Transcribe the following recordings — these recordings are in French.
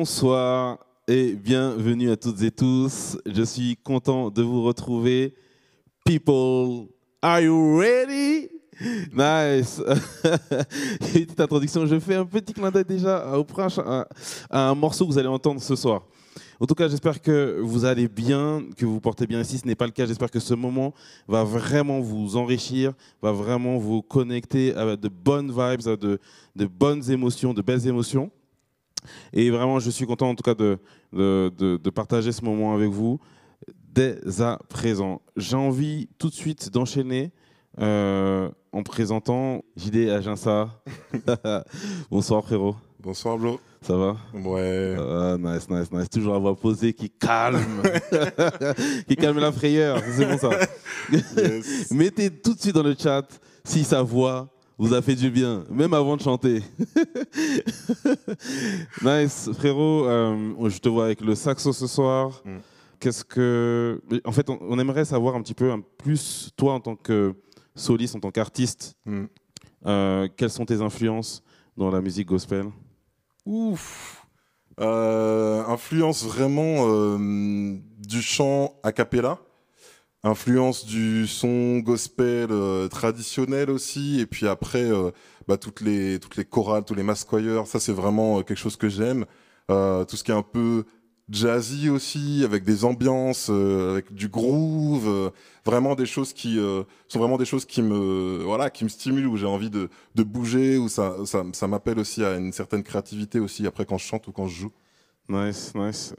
Bonsoir et bienvenue à toutes et tous. Je suis content de vous retrouver. People, are you ready? Nice. Petite introduction. Je fais un petit clin d'œil déjà au prochain, à un morceau que vous allez entendre ce soir. En tout cas, j'espère que vous allez bien, que vous portez bien ici. Ce n'est pas le cas. J'espère que ce moment va vraiment vous enrichir, va vraiment vous connecter à de bonnes vibes, à de bonnes émotions, de belles émotions. Et vraiment, je suis content en tout cas de, de, de, partager ce moment avec vous dès à présent. J'ai envie tout de suite d'enchaîner euh, en présentant JD Aginsa. Bonsoir frérot. Bonsoir Blo. Ça va? Ouais. Ah, nice, nice, nice. Toujours la voix posée qui calme. qui calme la frayeur. C'est bon ça. Mettez tout de suite dans le chat si sa voix vous a fait du bien, même avant de chanter. nice. Frérot, euh, je te vois avec le saxo ce soir. Mm. Qu'est-ce que. En fait, on, aimerait savoir un petit peu un plus, toi en tant que soliste, en tant qu'artiste, mm. euh, quelles sont tes influences dans la musique gospel? Ouf euh, Influence vraiment du chant a cappella, influence du son gospel euh, traditionnel aussi, et puis après, bah, toutes, les, toutes les chorales, tous les masquoyeurs, ça c'est vraiment quelque chose que j'aime. tout ce qui est un peu jazzy aussi, avec des ambiances, euh, avec du groove, euh, vraiment des choses qui euh, sont vraiment des choses qui me voilà, qui me stimulent où j'ai envie de, de bouger, où ça ça, ça m'appelle aussi à une certaine créativité aussi après quand je chante ou quand je joue. Nice, nice.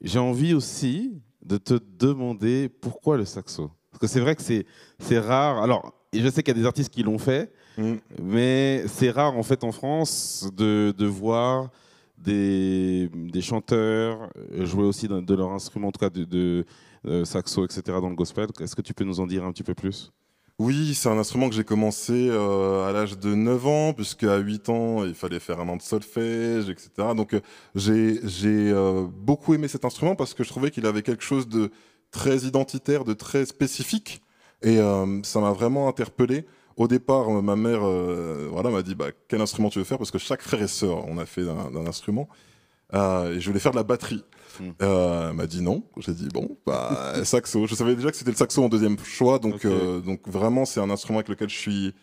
j'ai envie aussi de te demander pourquoi le saxo, parce que c'est vrai que c'est rare. Alors, je sais qu'il y a des artistes qui l'ont fait, mm. mais c'est rare en fait en France de de voir des, des chanteurs jouer aussi de, leur instrument, en tout cas de, euh, saxo, etc. dans le gospel. Est-ce que tu peux nous en dire un petit peu plus? Oui, c'est un instrument que j'ai commencé euh, à l'âge de 9 ans, puisque à 8 ans, il fallait faire un an de solfège, etc. Donc j'ai beaucoup aimé cet instrument parce que je trouvais qu'il avait quelque chose de très identitaire, de très spécifique, et ça m'a vraiment interpellé. Au départ, euh, ma mère euh, voilà, m'a dit bah, quel instrument tu veux faire? Parce que chaque frère et sœur, on a fait d'un instrument. Euh, et je voulais faire de la batterie. Hmm. elle m'a dit non. J'ai dit bon, bah, saxo. Je savais déjà que c'était le saxo en deuxième choix, donc, donc vraiment c'est un instrument avec lequel je suis.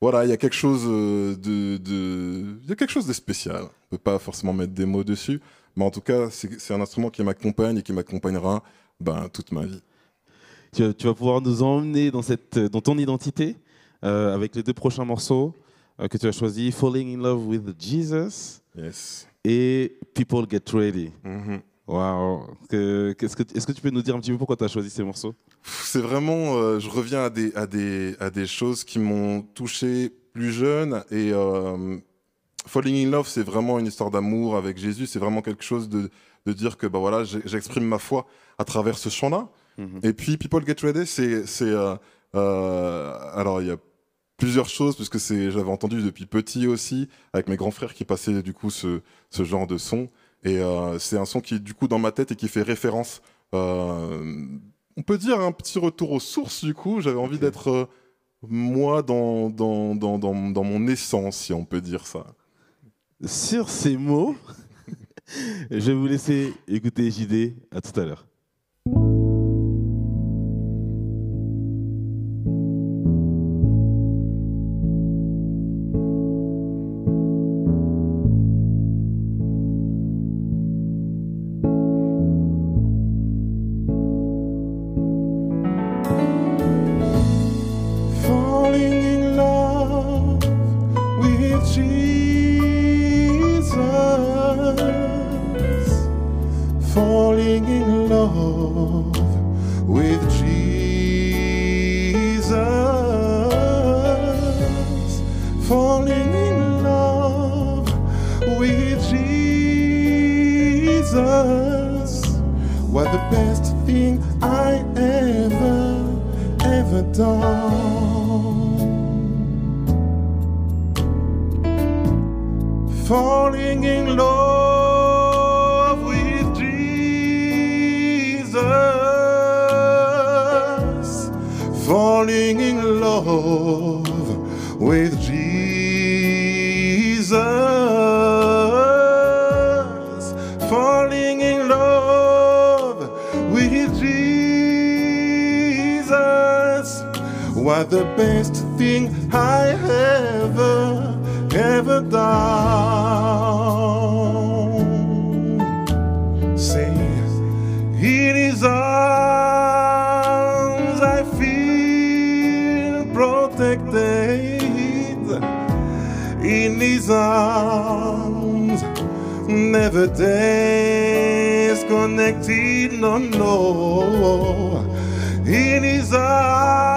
Voilà, il y a quelque chose de, de, il y a quelque chose de spécial. On peut pas forcément mettre des mots dessus, mais en tout cas c'est un instrument qui m'accompagne et qui m'accompagnera ben, toute ma vie tu, vas pouvoir nous emmener dans, cette, dans ton identité euh, avec les deux prochains morceaux euh, que tu as choisis, Falling in Love with Jesus et People Get Ready. Mm-hmm. Wow. Est-ce que, tu peux nous dire un petit peu pourquoi tu as choisi ces morceaux? C'est vraiment, euh, je reviens à des, à des, à des choses qui m'ont touché plus jeune et Falling in Love, c'est vraiment une histoire d'amour avec Jésus. C'est vraiment quelque chose de, de dire que bah voilà, j'exprime ma foi à travers ce chant-là. Mhm. Et puis People Get Ready, c'est, euh, euh, alors il y a plusieurs choses puisque c'est, j'avais entendu depuis petit aussi avec mes grands frères qui passaient du coup ce, ce genre de son et euh, c'est un son qui est du coup dans ma tête et qui fait référence. on peut dire un petit retour aux sources du coup. J'avais envie d'être moi dans dans, dans, dans, dans mon essence, si on peut dire ça. Sur ces mots, je vais vous laisser écouter JD. À tout à l'heure. the best thing I ever, ever done. Falling in love. The best thing I ever, ever done. Say, in his arms I feel protected. In his arms, never disconnected, no, no. In his arms,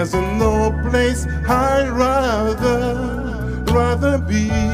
There's no place I'd rather, rather be.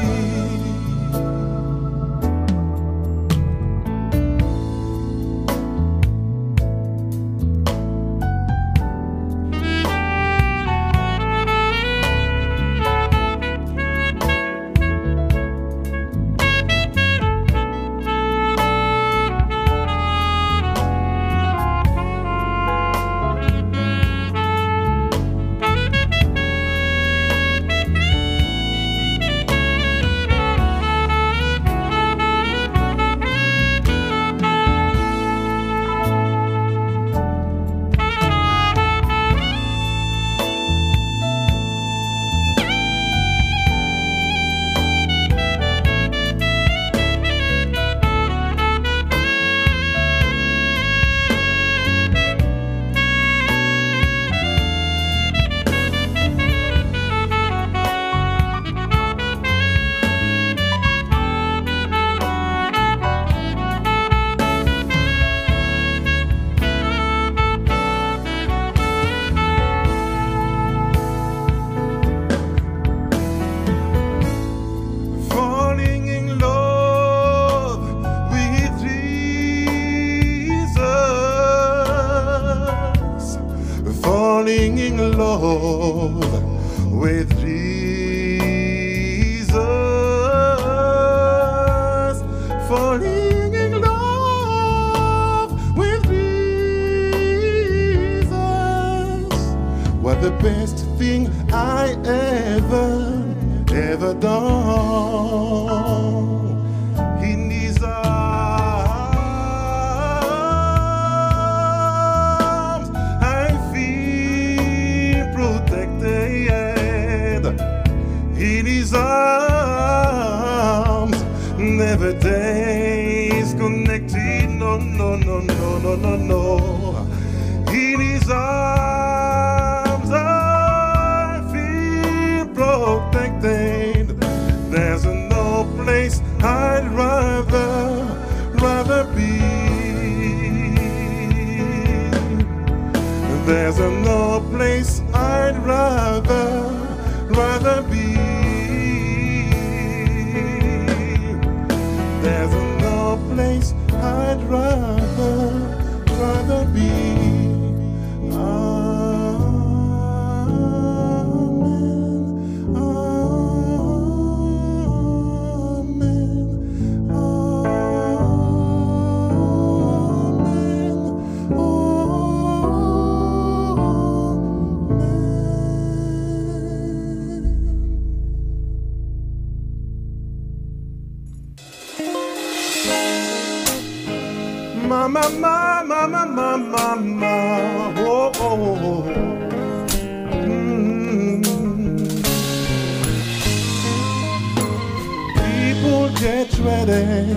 Get ready.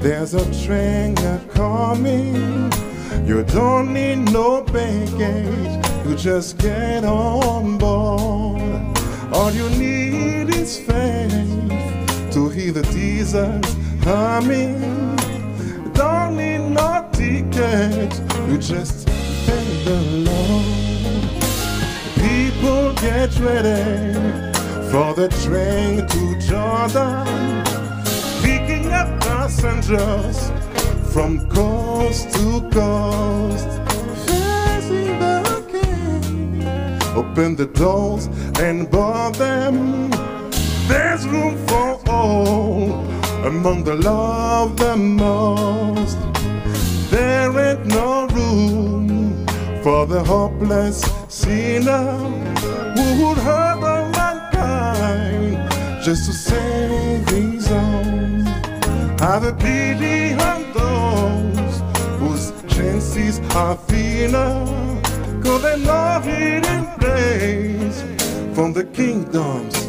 There's a train that's coming. You don't need no baggage. You just get on board. All you need is faith to hear the Jesus humming. Don't need no ticket. You just thank the Lord. People get ready for the train to Jordan, picking up passengers from coast to coast. Facing the king, open the doors and board them. There's room for all among the love the most. There ain't no room for the hopeless sinner who would hurt mankind just to save his own. Have a pity on those whose chances are thinner, cause they love not hidden place from the kingdoms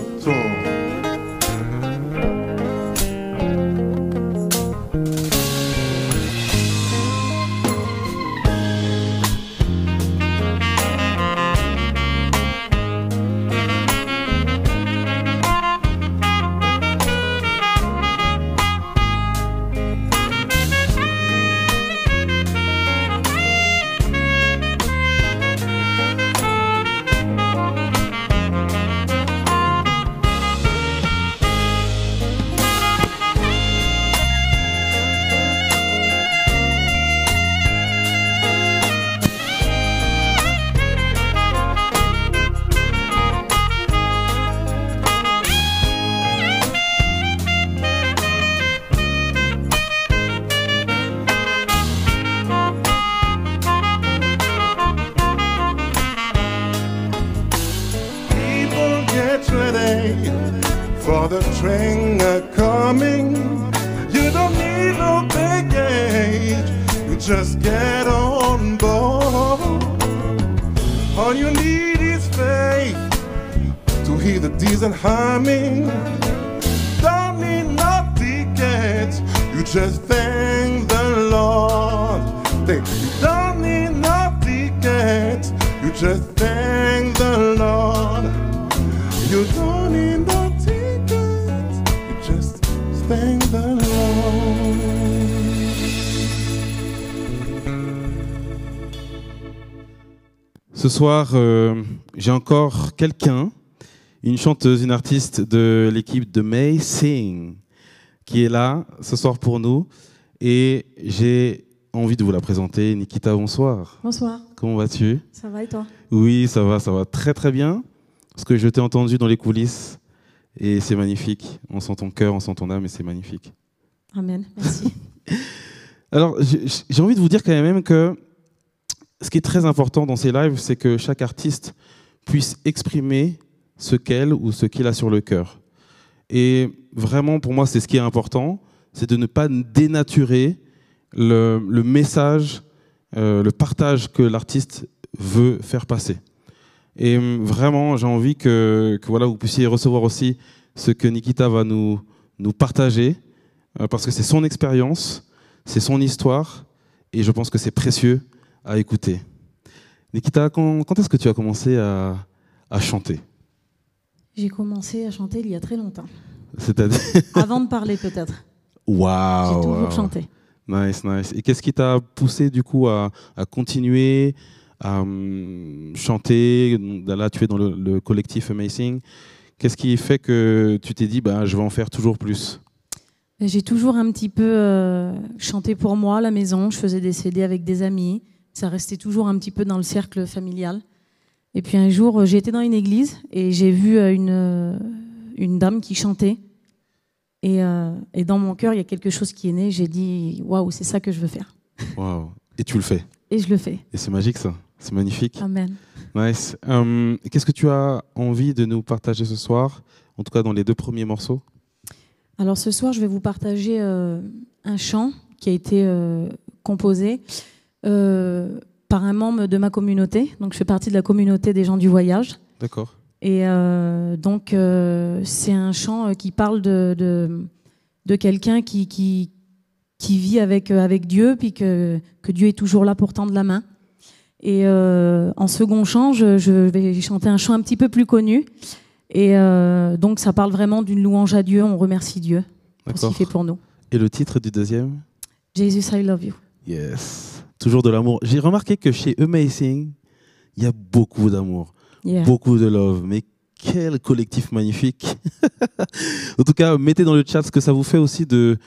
hear the diesel humming. Don't need no tickets, you just thank the Lord. Think you don't need no tickets, you just thank the Lord. You don't need no tickets, you just thank the Lord. Ce soir, euh, j'ai encore quelqu'un, une chanteuse, une artiste de l'équipe de May Sing, qui est là ce soir pour nous. Et j'ai envie de vous la présenter. Nikita, bonsoir. Bonsoir, Comment vas-tu? Ça va et toi? Oui, ça va, ça va très très bien. Parce que je t'ai entendu dans les coulisses et c'est magnifique. On sent ton cœur, on sent ton âme et c'est magnifique. Amen, merci. Alors, j'ai j'ai envie de vous dire quand même que ce qui est très important dans ces lives, c'est que chaque artiste puisse exprimer ce qu'elle ou ce qu'il a sur le cœur. Et vraiment, pour moi, c'est ce qui est important, c'est de ne pas dénaturer le, message, euh, le partage que l'artiste veut faire passer. Et vraiment, j'ai envie que, voilà, vous puissiez recevoir aussi ce que Nikita va nous, partager, euh, parce que c'est son expérience, c'est son histoire, et je pense que c'est précieux à écouter. Nikita, quand, est-ce que tu as commencé à chanter? J'ai commencé à chanter il y a très longtemps. C'est-à-dire Avant de parler peut-être. Waouh J'ai toujours waouh. chanté. Nice, nice. Et qu'est-ce qui t'a poussé du coup à, à continuer à hum, chanter? Là, tu es dans le, le collectif Amazing. Qu'est-ce qui fait que tu t'es dit, bah, je vais en faire toujours plus? J'ai toujours un petit peu euh, chanté pour moi à la maison. Je faisais des CD avec des amis. Ça restait toujours un petit peu dans le cercle familial. Et puis un jour, euh, j'ai été dans une église et j'ai vu euh, une, euh, une dame qui chantait. Et, euh, et dans mon cœur, il y a quelque chose qui est né. J'ai dit, waouh, c'est ça que je veux faire. Waouh. Et tu le fais. Et je le fais. Et c'est magique ça. C'est magnifique. Amen. Nice. Qu'est-ce que tu as envie de nous partager ce soir En tout cas, dans les deux premiers morceaux? Alors ce soir, je vais vous partager euh, un chant qui a été composé euh, par un membre de ma communauté. Donc je fais partie de la communauté des gens du voyage. D'accord. Et euh, donc euh, c'est un chant euh, qui parle de, de, de quelqu'un qui, qui, qui vit avec, avec Dieu, puis que, que Dieu est toujours là pour tendre la main. Et euh, en second chant, je, je vais chanter un chant un petit peu plus connu. Et donc ça parle vraiment d'une louange à Dieu, on remercie Dieu pour ce qu'il fait pour nous. Et le titre du deuxième? Jesus, I love you. Yes. Toujours de l'amour. J'ai remarqué que chez Amazing, il y a beaucoup d'amour, Yeah. beaucoup de love. Mais quel collectif magnifique. en tout cas, mettez dans le chat ce que ça vous fait aussi de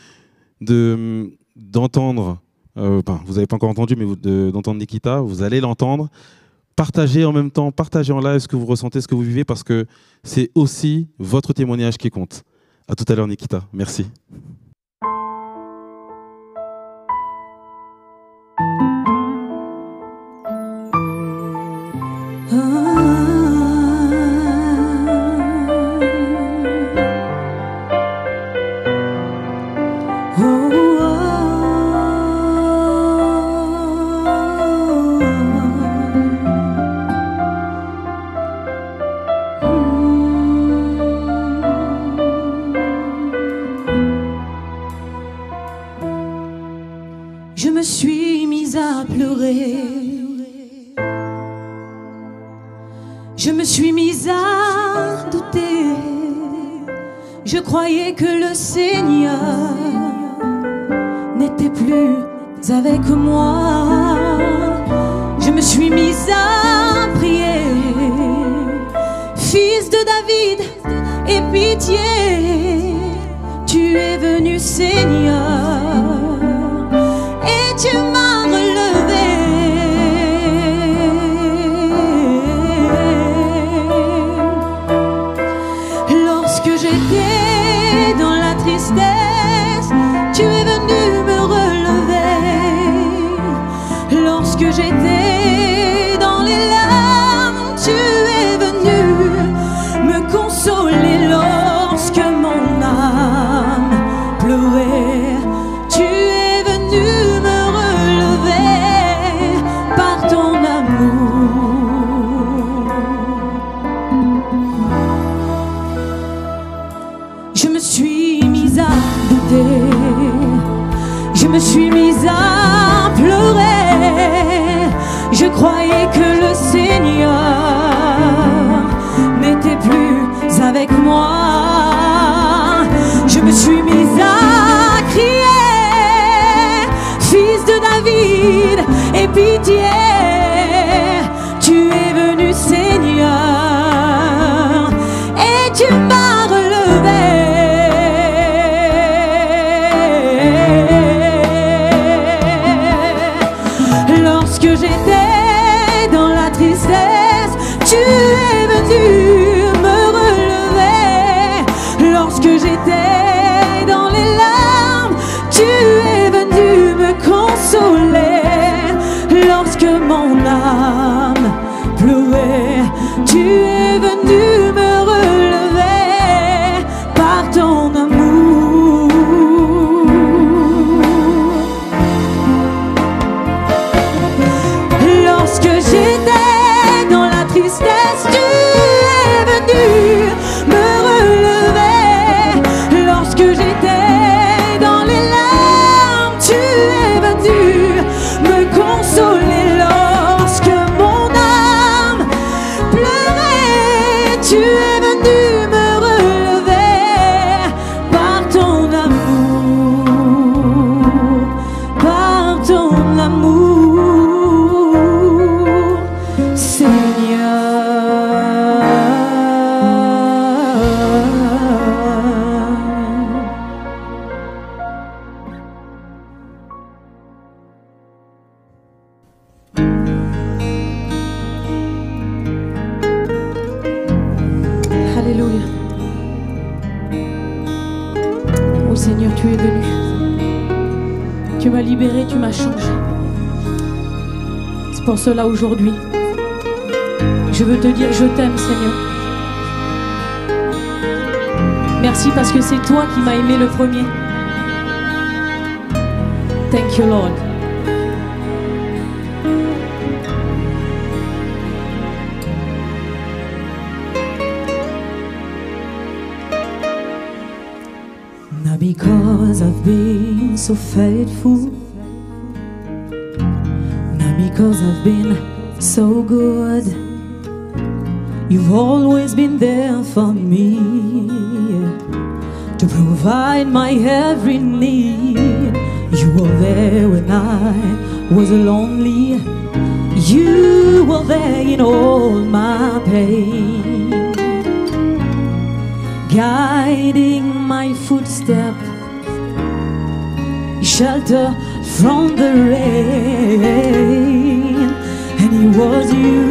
de- d'entendre. euh, enfin, vous n'avez pas encore entendu, mais de- d'entendre Nikita. Vous allez l'entendre. Partagez en même temps, partagez en live ce que vous ressentez, ce que vous vivez, parce que c'est aussi votre témoignage qui compte. À tout à l'heure, Nikita. Merci. Oh, j'étais You. Alléluia. Oh Seigneur, tu es venu. Tu m'as libéré, tu m'as changé. C'est pour cela aujourd'hui, je veux te dire je t'aime Seigneur. Merci parce que c'est toi qui m'as aimé le premier. Thank you Lord. Been so faithful, not because I've been so good. You've always been there for me to provide my every need. You were there when I was lonely. You were there in all my pain guiding my footstep, shelter from the rain, and it was you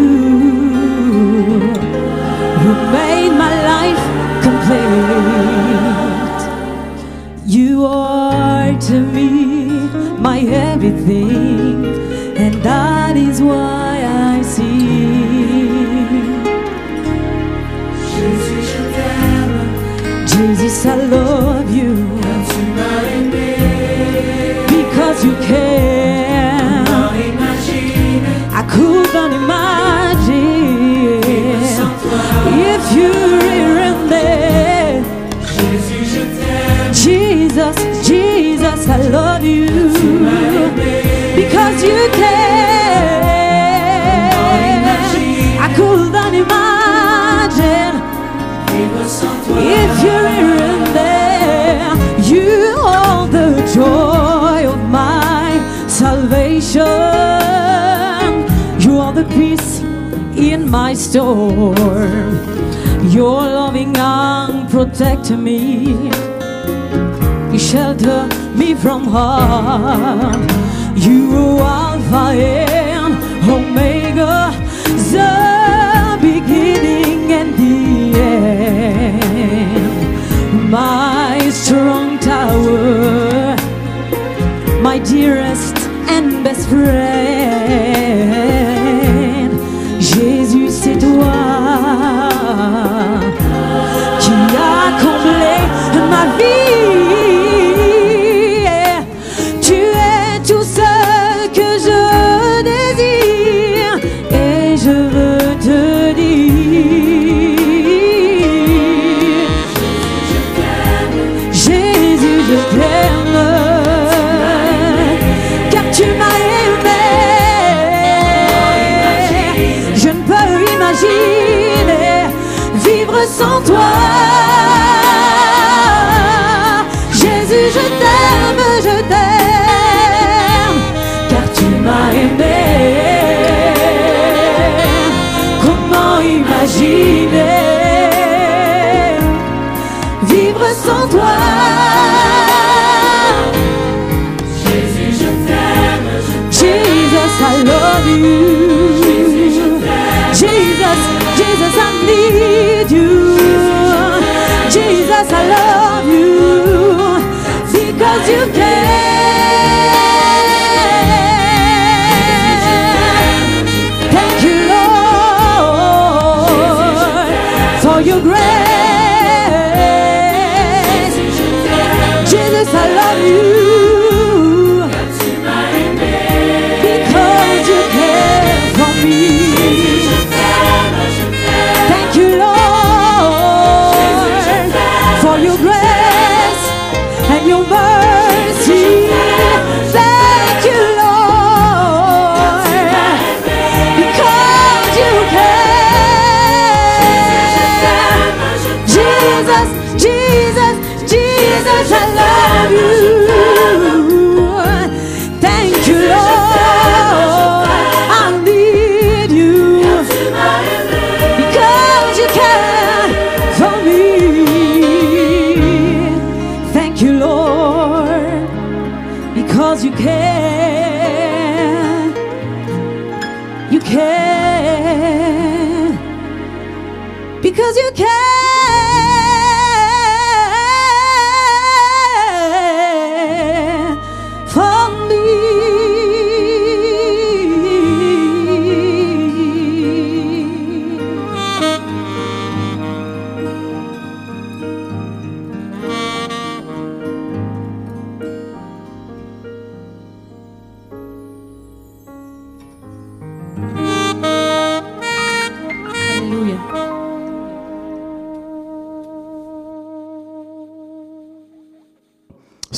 who made my life complete. You are to me my everything, and that is why I sing. Jesus, I love you you care. I couldn't imagine if you weren't there. Jesus, Jesus, I love you because you care. I couldn't imagine if you're salvation. You are the peace in my storm. Your loving arm protect me. You shelter me from harm. You are Alpha and Omega, the beginning and the end. My strong tower, my best Jésus, c'est toi qui a comblé ma vie.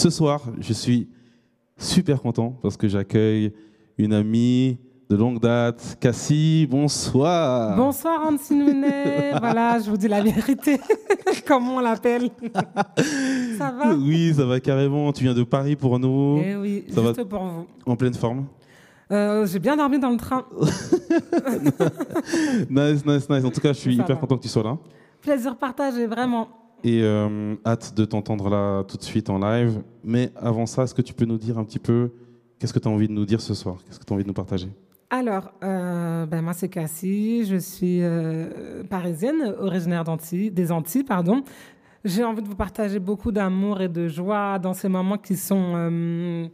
Ce soir, je suis super content parce que j'accueille une amie de longue date, Cassie. Bonsoir. Bonsoir Mounet. voilà, je vous dis la vérité. Comment on l'appelle Ça va Oui, ça va carrément. Tu viens de Paris pour nous, Eh oui, Ça va juste pour vous. en pleine forme. Euh, J'ai bien dormi dans le train. Nice, nice, nice. En tout cas, je suis Ça hyper va. content que tu sois là. Plaisir partagé, vraiment. Et euh, hâte de t'entendre là tout de suite en live. Mais avant ça, est-ce que tu peux nous dire un petit peu qu'est-ce que tu as envie de nous dire ce soir? Qu'est-ce que tu as envie de nous partager? Alors, euh, ben moi c'est Cassie, je suis euh, parisienne, originaire des Antilles, pardon. J'ai envie de vous partager beaucoup d'amour et de joie dans ces moments qui sont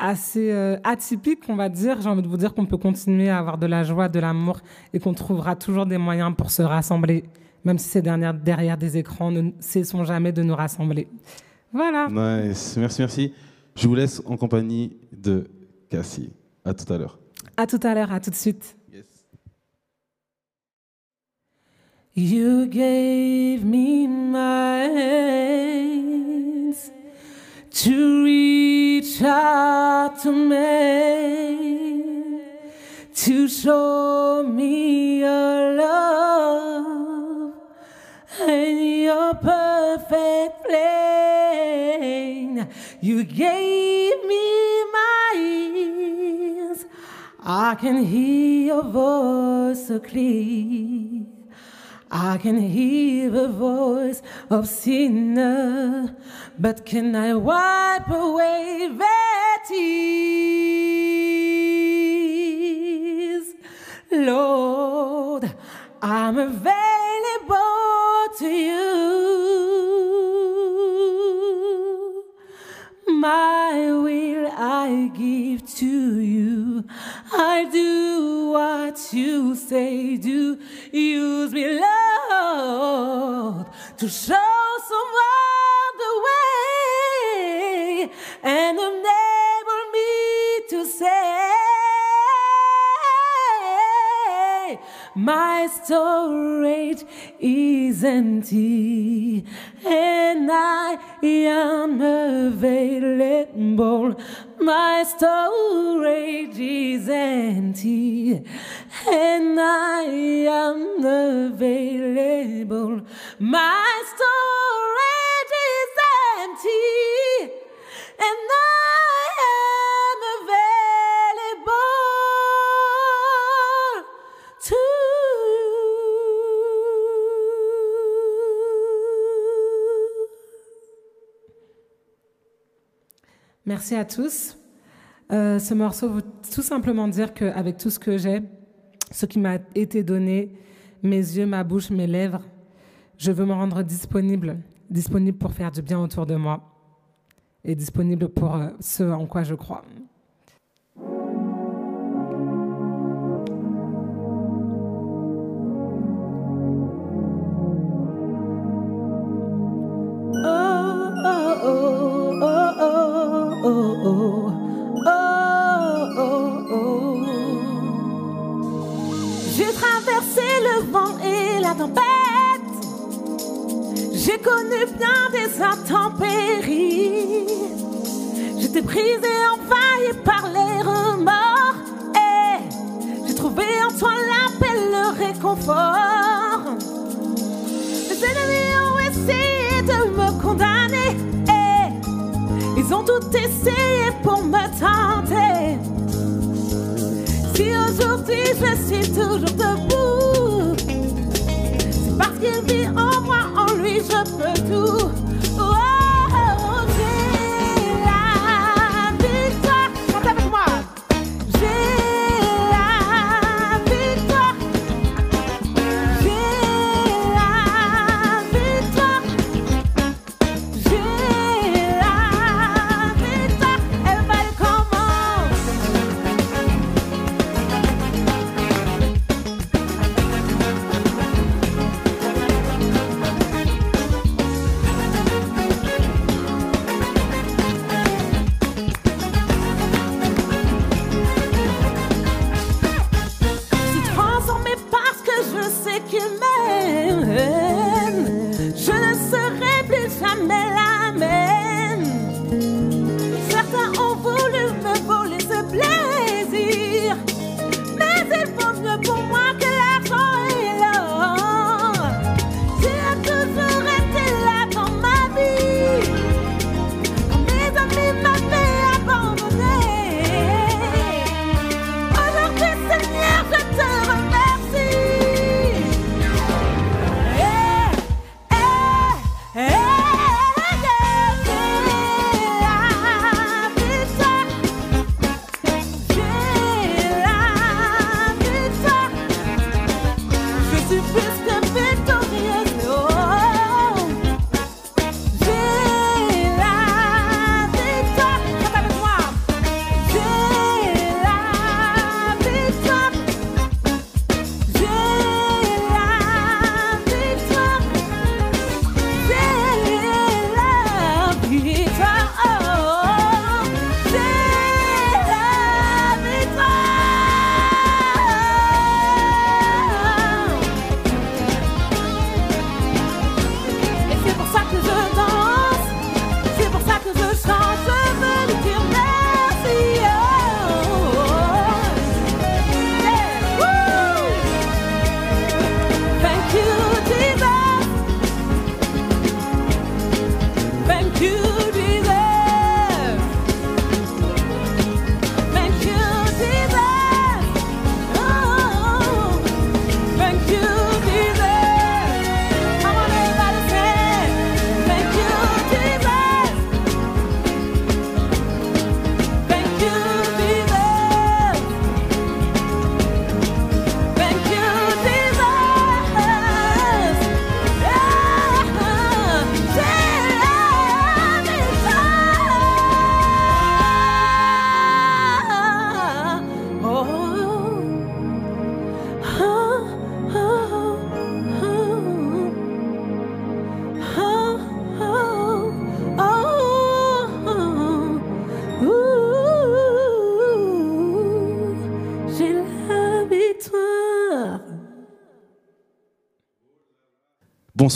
assez euh, atypiques, on va dire. J'ai envie de vous dire qu'on peut continuer à avoir de la joie, de l'amour et qu'on trouvera toujours des moyens pour se rassembler, même si c'est derrière, derrière des écrans, ne cessons jamais de nous rassembler. Voilà. Nice. Merci, merci. Je vous laisse en compagnie de Cassie. À tout à l'heure. À tout à l'heure, à tout de suite. You gave me my hands to reach out to me. to show me your love and your perfect plan. You gave me my ears. I can hear your voice so clear. I can hear the voice of sinner, but can I wipe away their tears? Lord, I'm available to you. My will I give to you. I do what you say, do. Use me, Lord, to show someone the way and enable me to say, My storage is empty and I am available. My storage is empty and I am available. My storage is empty and I am available Merci à tous. Euh, ce morceau veut tout simplement dire qu'avec tout ce que j'ai, ce qui m'a été donné, mes yeux, ma bouche, mes lèvres, je veux me rendre disponible, disponible pour faire du bien autour de moi et disponible pour euh, ce en quoi je crois. Tempête. J'ai connu bien des intempéries. J'étais prise et envahie par les remords. Et j'ai trouvé en toi la paix, le réconfort. Les ennemis ont essayé de me condamner. Et ils ont tout essayé pour me tenter. Si aujourd'hui je suis toujours shepherd too.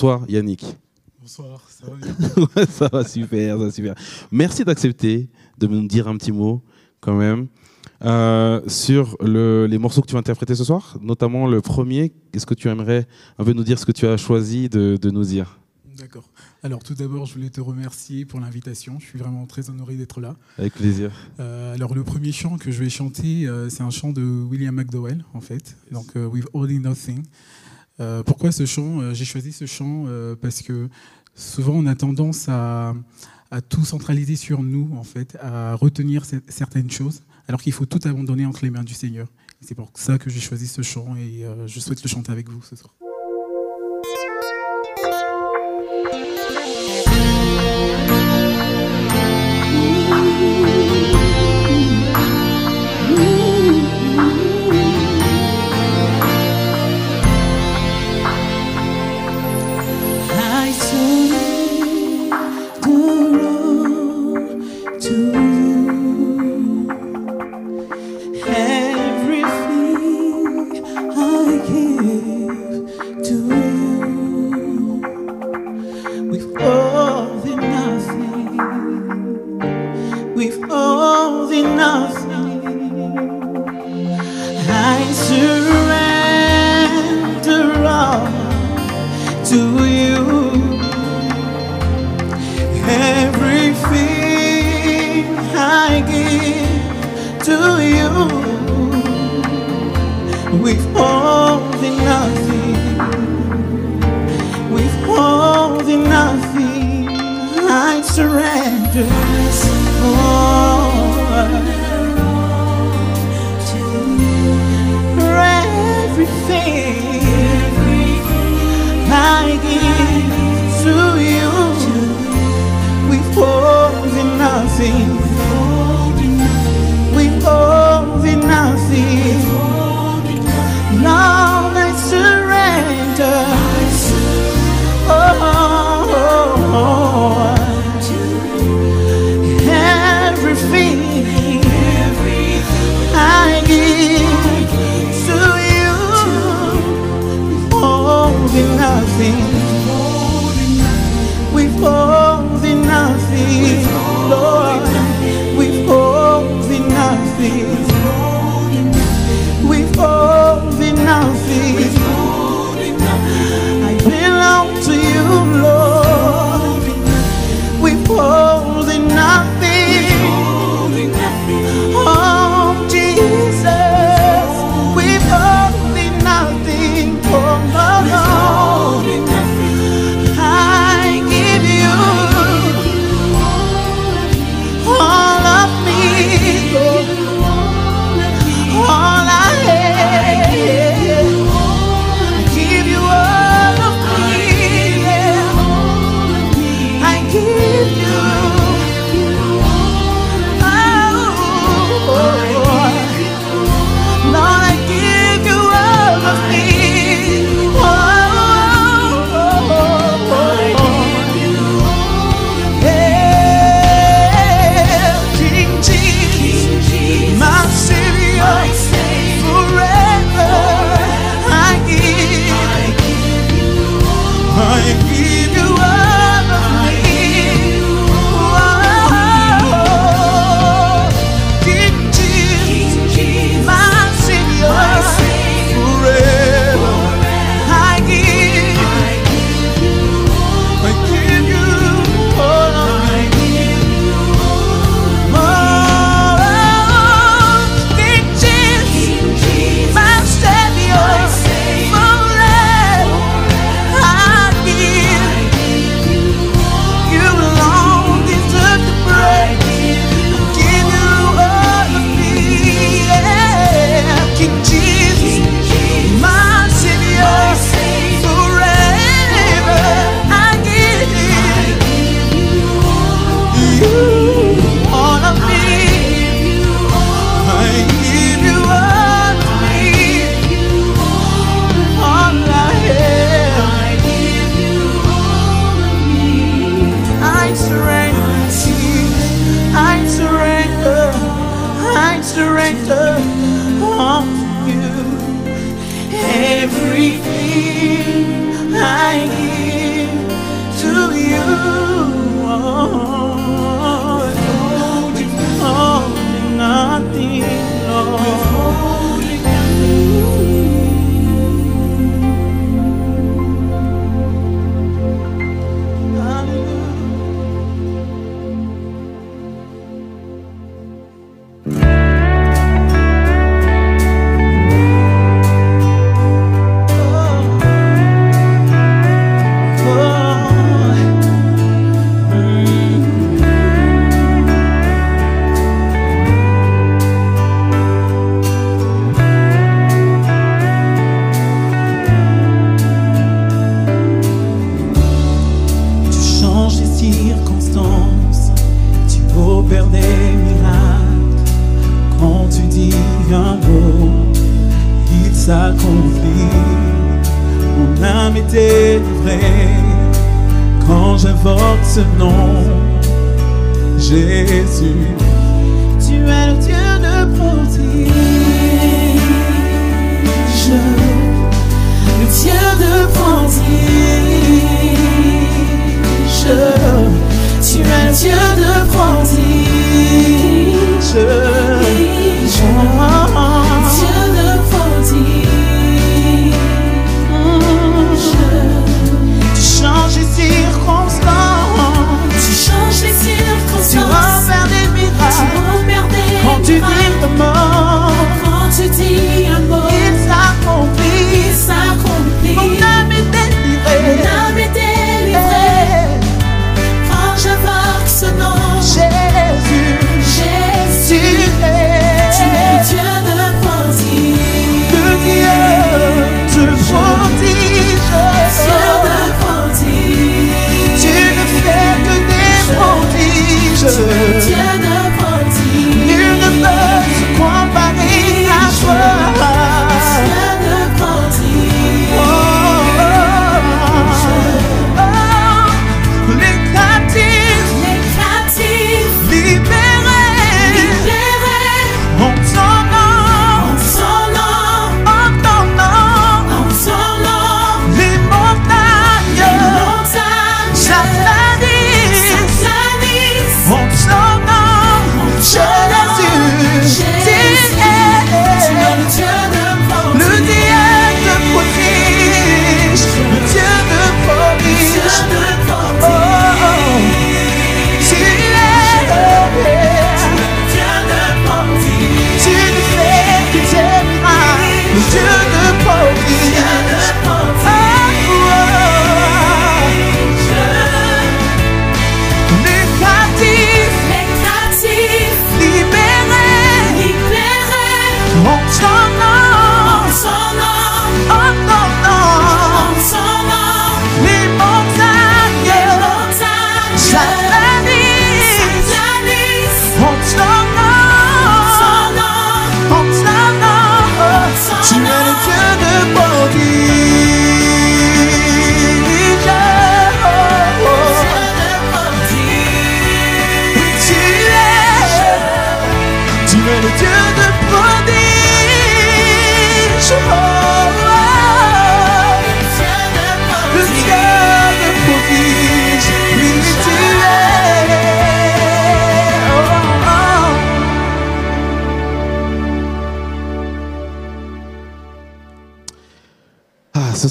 Bonsoir Yannick. Bonsoir, ça va bien ça va super, ça va super. Merci d'accepter de me dire un petit mot quand même euh, sur le, les morceaux que tu vas interpréter ce soir, notamment le premier. Est-ce que tu aimerais un peu nous dire ce que tu as choisi de, de nous dire? D'accord. Alors tout d'abord, je voulais te remercier pour l'invitation. Je suis vraiment très honoré d'être là. Avec plaisir. Euh, alors le premier chant que je vais chanter, euh, c'est un chant de William McDowell en fait, donc With Only Nothing. Euh, pourquoi ce chant Euh, J'ai choisi ce chant euh, parce que souvent on a tendance à, à tout centraliser sur nous en fait, à retenir cer- certaines choses, alors qu'il faut tout abandonner entre les mains du Seigneur. C'est pour ça que j'ai choisi ce chant et je souhaite le chanter avec vous ce soir. Des miracles. Quand tu dis un mot, il s'accomplit. Mon âme est délivrée quand j'invoque ce nom, Jésus. Tu es le Dieu de prodige, le Dieu de prodige. Tu es Dieu de prodige. Dieu de prodige. Tu changes les circonstances. Tu changes les circonstances. Tu des miracles. Tu mot.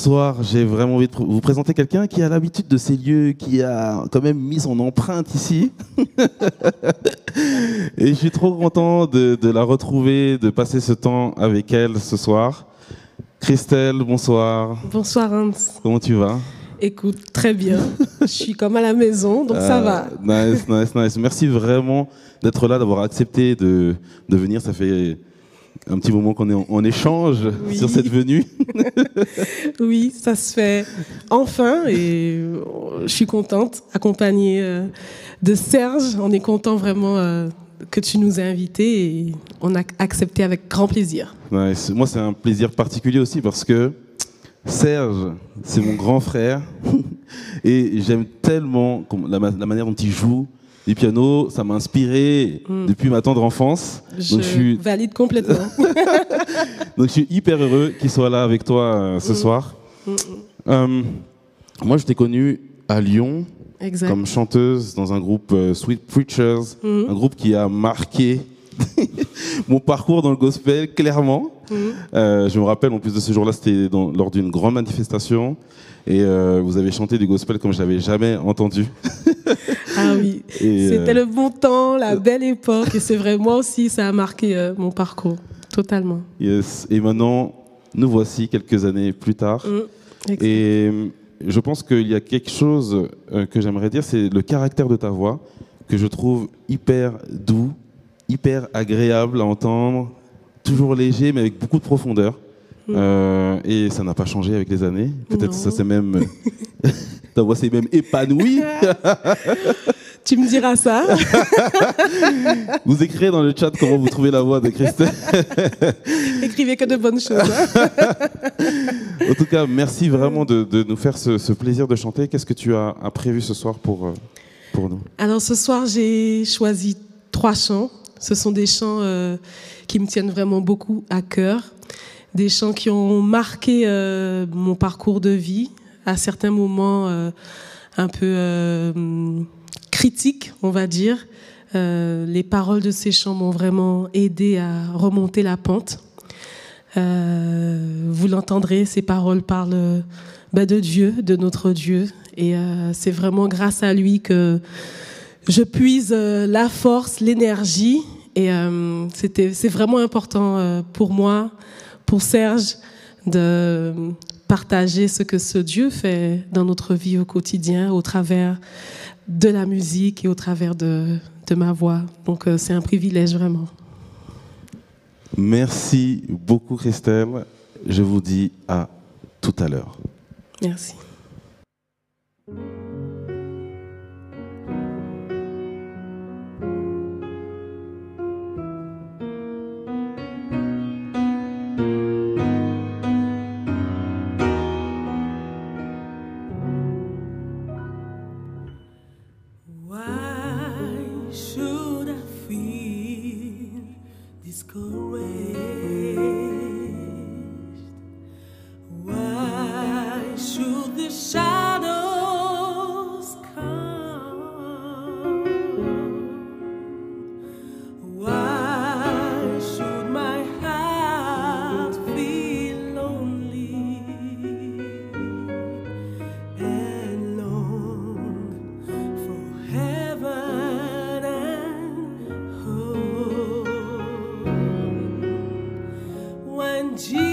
Soir, j'ai vraiment envie de vous présenter quelqu'un qui a l'habitude de ces lieux, qui a quand même mis son empreinte ici. Et je suis trop content de, de la retrouver, de passer ce temps avec elle ce soir. Christelle, bonsoir. Bonsoir Hans. Comment tu vas? Écoute, très bien. Je suis comme à la maison, donc ça Euh, va. Nice, nice, nice. Merci vraiment d'être là, d'avoir accepté de, de venir. Ça fait un petit moment qu'on est en, en échange Oui. sur cette venue. Oui, ça se fait enfin et euh, je suis contente, accompagnée euh, de Serge. On est content vraiment euh, que tu nous aies invités et on a accepté avec grand plaisir. Moi, c'est un plaisir particulier aussi parce que Serge, c'est mon grand frère et j'aime tellement com- la, ma- la manière dont il joue du piano. Ça m'a inspiré Mm. depuis ma tendre enfance. Je, Donc, je suis, valide complètement. donc, je suis hyper heureux qu'il soit là avec toi euh, ce Mm. soir. Mm, Euh, moi, je t'ai connu à Lyon Exact. comme chanteuse dans un groupe euh, Sweet Preachers, un groupe qui a marqué mon parcours dans le gospel, clairement. Je me rappelle, en plus de ce jour-là, c'était lors d'une grande manifestation. Et vous avez chanté du gospel comme je l'avais jamais entendu. Ah oui. Et, C'était euh, le bon temps, la belle époque. Et c'est vrai, moi aussi, ça a marqué euh, mon parcours. Totalement. yes. Et maintenant, nous voici quelques années plus tard. Mm. Exact. Et euh, je pense qu'il y a quelque chose euh, que j'aimerais dire, c'est le caractère de ta voix, que je trouve hyper doux, hyper agréable à entendre, toujours léger, mais avec beaucoup de profondeur. Mm. Euh, et ça n'a pas changé avec les années. Peut-être Non. ça s'est même... ta voix s'est même épanouie. Tu me diras ça. vous écrivez dans le chat comment vous trouvez la voix de Christelle. Écrivez que de bonnes choses. hein. En tout cas, merci vraiment de, de nous faire ce, ce plaisir de chanter. Qu'est-ce que tu as, as prévu ce soir pour, euh, pour nous? Alors ce soir, j'ai choisi trois chants. Ce sont des chants euh, qui me tiennent vraiment beaucoup à cœur. Des chants qui ont marqué euh, mon parcours de vie à certains moments euh, un peu euh, critiques, on va dire. Euh, les paroles de ces chants m'ont vraiment aidé à remonter la pente. Vous l'entendrez, ces paroles parlent ben, de Dieu, de notre Dieu. Et c'est vraiment grâce à lui que je puise la force, l'énergie. Et c'était, c'est vraiment important pour moi, pour Serge, de partager ce que ce Dieu fait dans notre vie au quotidien, au travers de la musique et au travers de, de ma voix. Donc euh, c'est un privilège vraiment. Merci beaucoup Christelle. Je vous dis à tout à l'heure. Merci. Jesus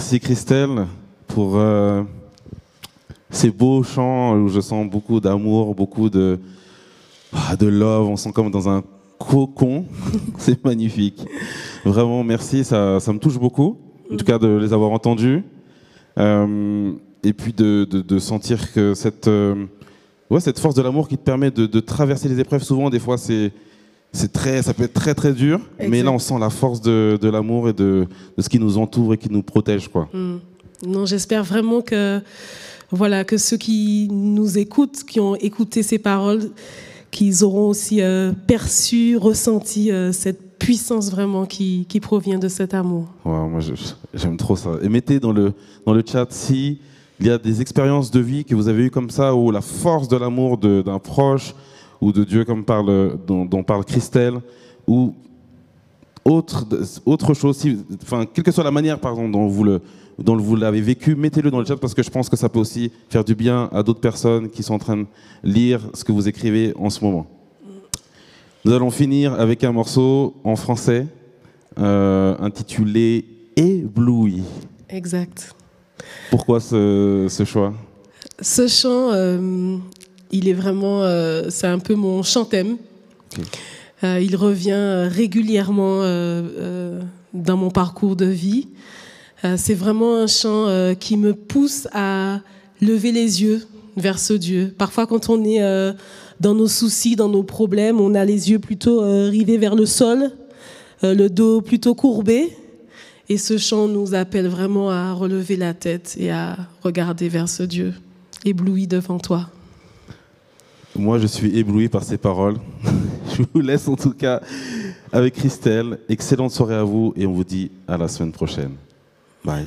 Merci Christelle pour euh, ces beaux chants où je sens beaucoup d'amour, beaucoup de, ah, de love. On sent comme dans un cocon. C'est magnifique. Vraiment, merci. Ça, ça me touche beaucoup, en tout cas de les avoir entendus. Euh, et puis de, de- sentir que cette, euh, ouais, cette force de l'amour qui te permet de traverser les épreuves, souvent, des fois, c'est. C'est très, ça peut être très très dur, mais là on sent la force de, de l'amour et de, de ce qui nous entoure et qui nous protège. Quoi. Mm. Non, j'espère vraiment que, voilà, que ceux qui nous écoutent, qui ont écouté ces paroles, qu'ils auront aussi euh, perçu, ressenti euh, cette puissance vraiment qui, qui provient de cet amour. Moi, j'aime trop ça. Et mettez dans le, dans le chat si il y a des expériences de vie que vous avez eues comme ça, où la force de l'amour d'un proche ou de Dieu, comme parle, dont, dont parle Christelle, ou autre, autre chose, si- enfin, quelle que soit la manière, par exemple, dont vous le dont vous l'avez vécu, mettez-le dans le chat parce que je pense que ça peut aussi faire du bien à d'autres personnes qui sont en train de lire ce que vous écrivez en ce moment. Nous allons finir avec un morceau en français euh, intitulé Ébloui. Exact. Pourquoi ce, ce choix? Ce chant, euh, il est vraiment, euh, c'est un peu mon chant thème. Ok. Euh, il revient régulièrement euh, euh, dans mon parcours de vie. C'est vraiment un chant qui me pousse à lever les yeux vers ce Dieu. Parfois, quand on est euh, dans nos soucis, dans nos problèmes, on a les yeux plutôt euh, rivés vers le sol, euh, le dos plutôt courbé. Et ce chant nous appelle vraiment à relever la tête et à regarder vers ce Dieu ébloui devant toi. Moi, je suis ébloui par ces paroles. je vous laisse en tout cas avec Christelle. Excellente soirée à vous et on vous dit à la semaine prochaine. Bye.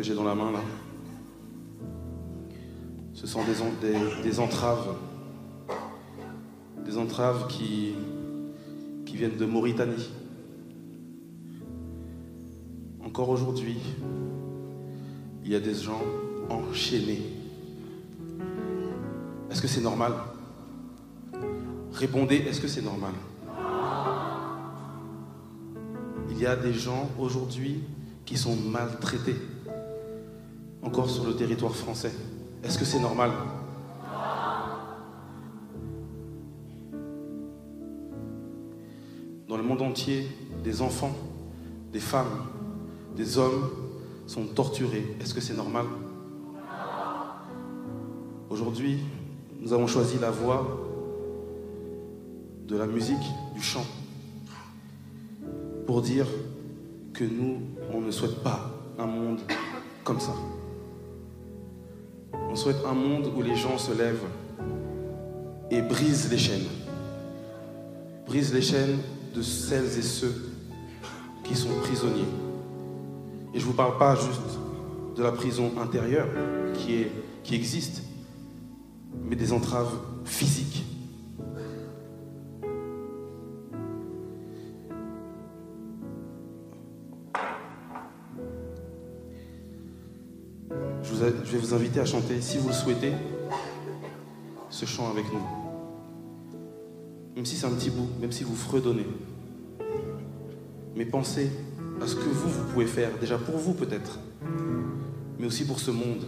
Que j'ai dans la main là Ce sont des, en- des- des entraves. Des entraves qui, qui viennent de Mauritanie. Encore aujourd'hui, il y a des gens enchaînés. Est-ce que c'est normal? Répondez, est-ce que c'est normal? Il y a des gens aujourd'hui qui sont maltraités, encore sur le territoire français. Est-ce que c'est normal? Dans le monde entier, des enfants, des femmes, des hommes sont torturés. Est-ce que c'est normal? Aujourd'hui, nous avons choisi la voie de la musique, du chant, pour dire que nous, on ne souhaite pas un monde comme ça. On souhaite un monde où les gens se lèvent et brisent les chaînes. Brisent les chaînes de celles et ceux qui sont prisonniers. Et je ne vous parle pas juste de la prison intérieure qui, existe, mais des entraves physiques. Vous inviter à chanter, si vous le souhaitez, ce chant avec nous. Même si c'est un petit bout, même si vous fredonnez. Mais pensez à ce que vous, vous pouvez faire, déjà pour vous peut-être, mais aussi pour ce monde.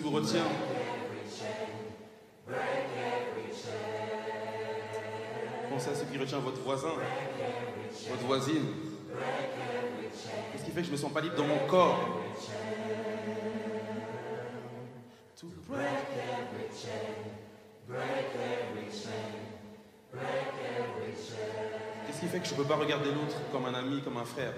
Vous retient. Pensez à ce qui retient votre voisin, votre voisine. Qu'est-ce qui fait que je me sens pas libre dans mon corps? Qu'est-ce qui fait que je peux pas regarder l'autre comme un ami, comme un frère?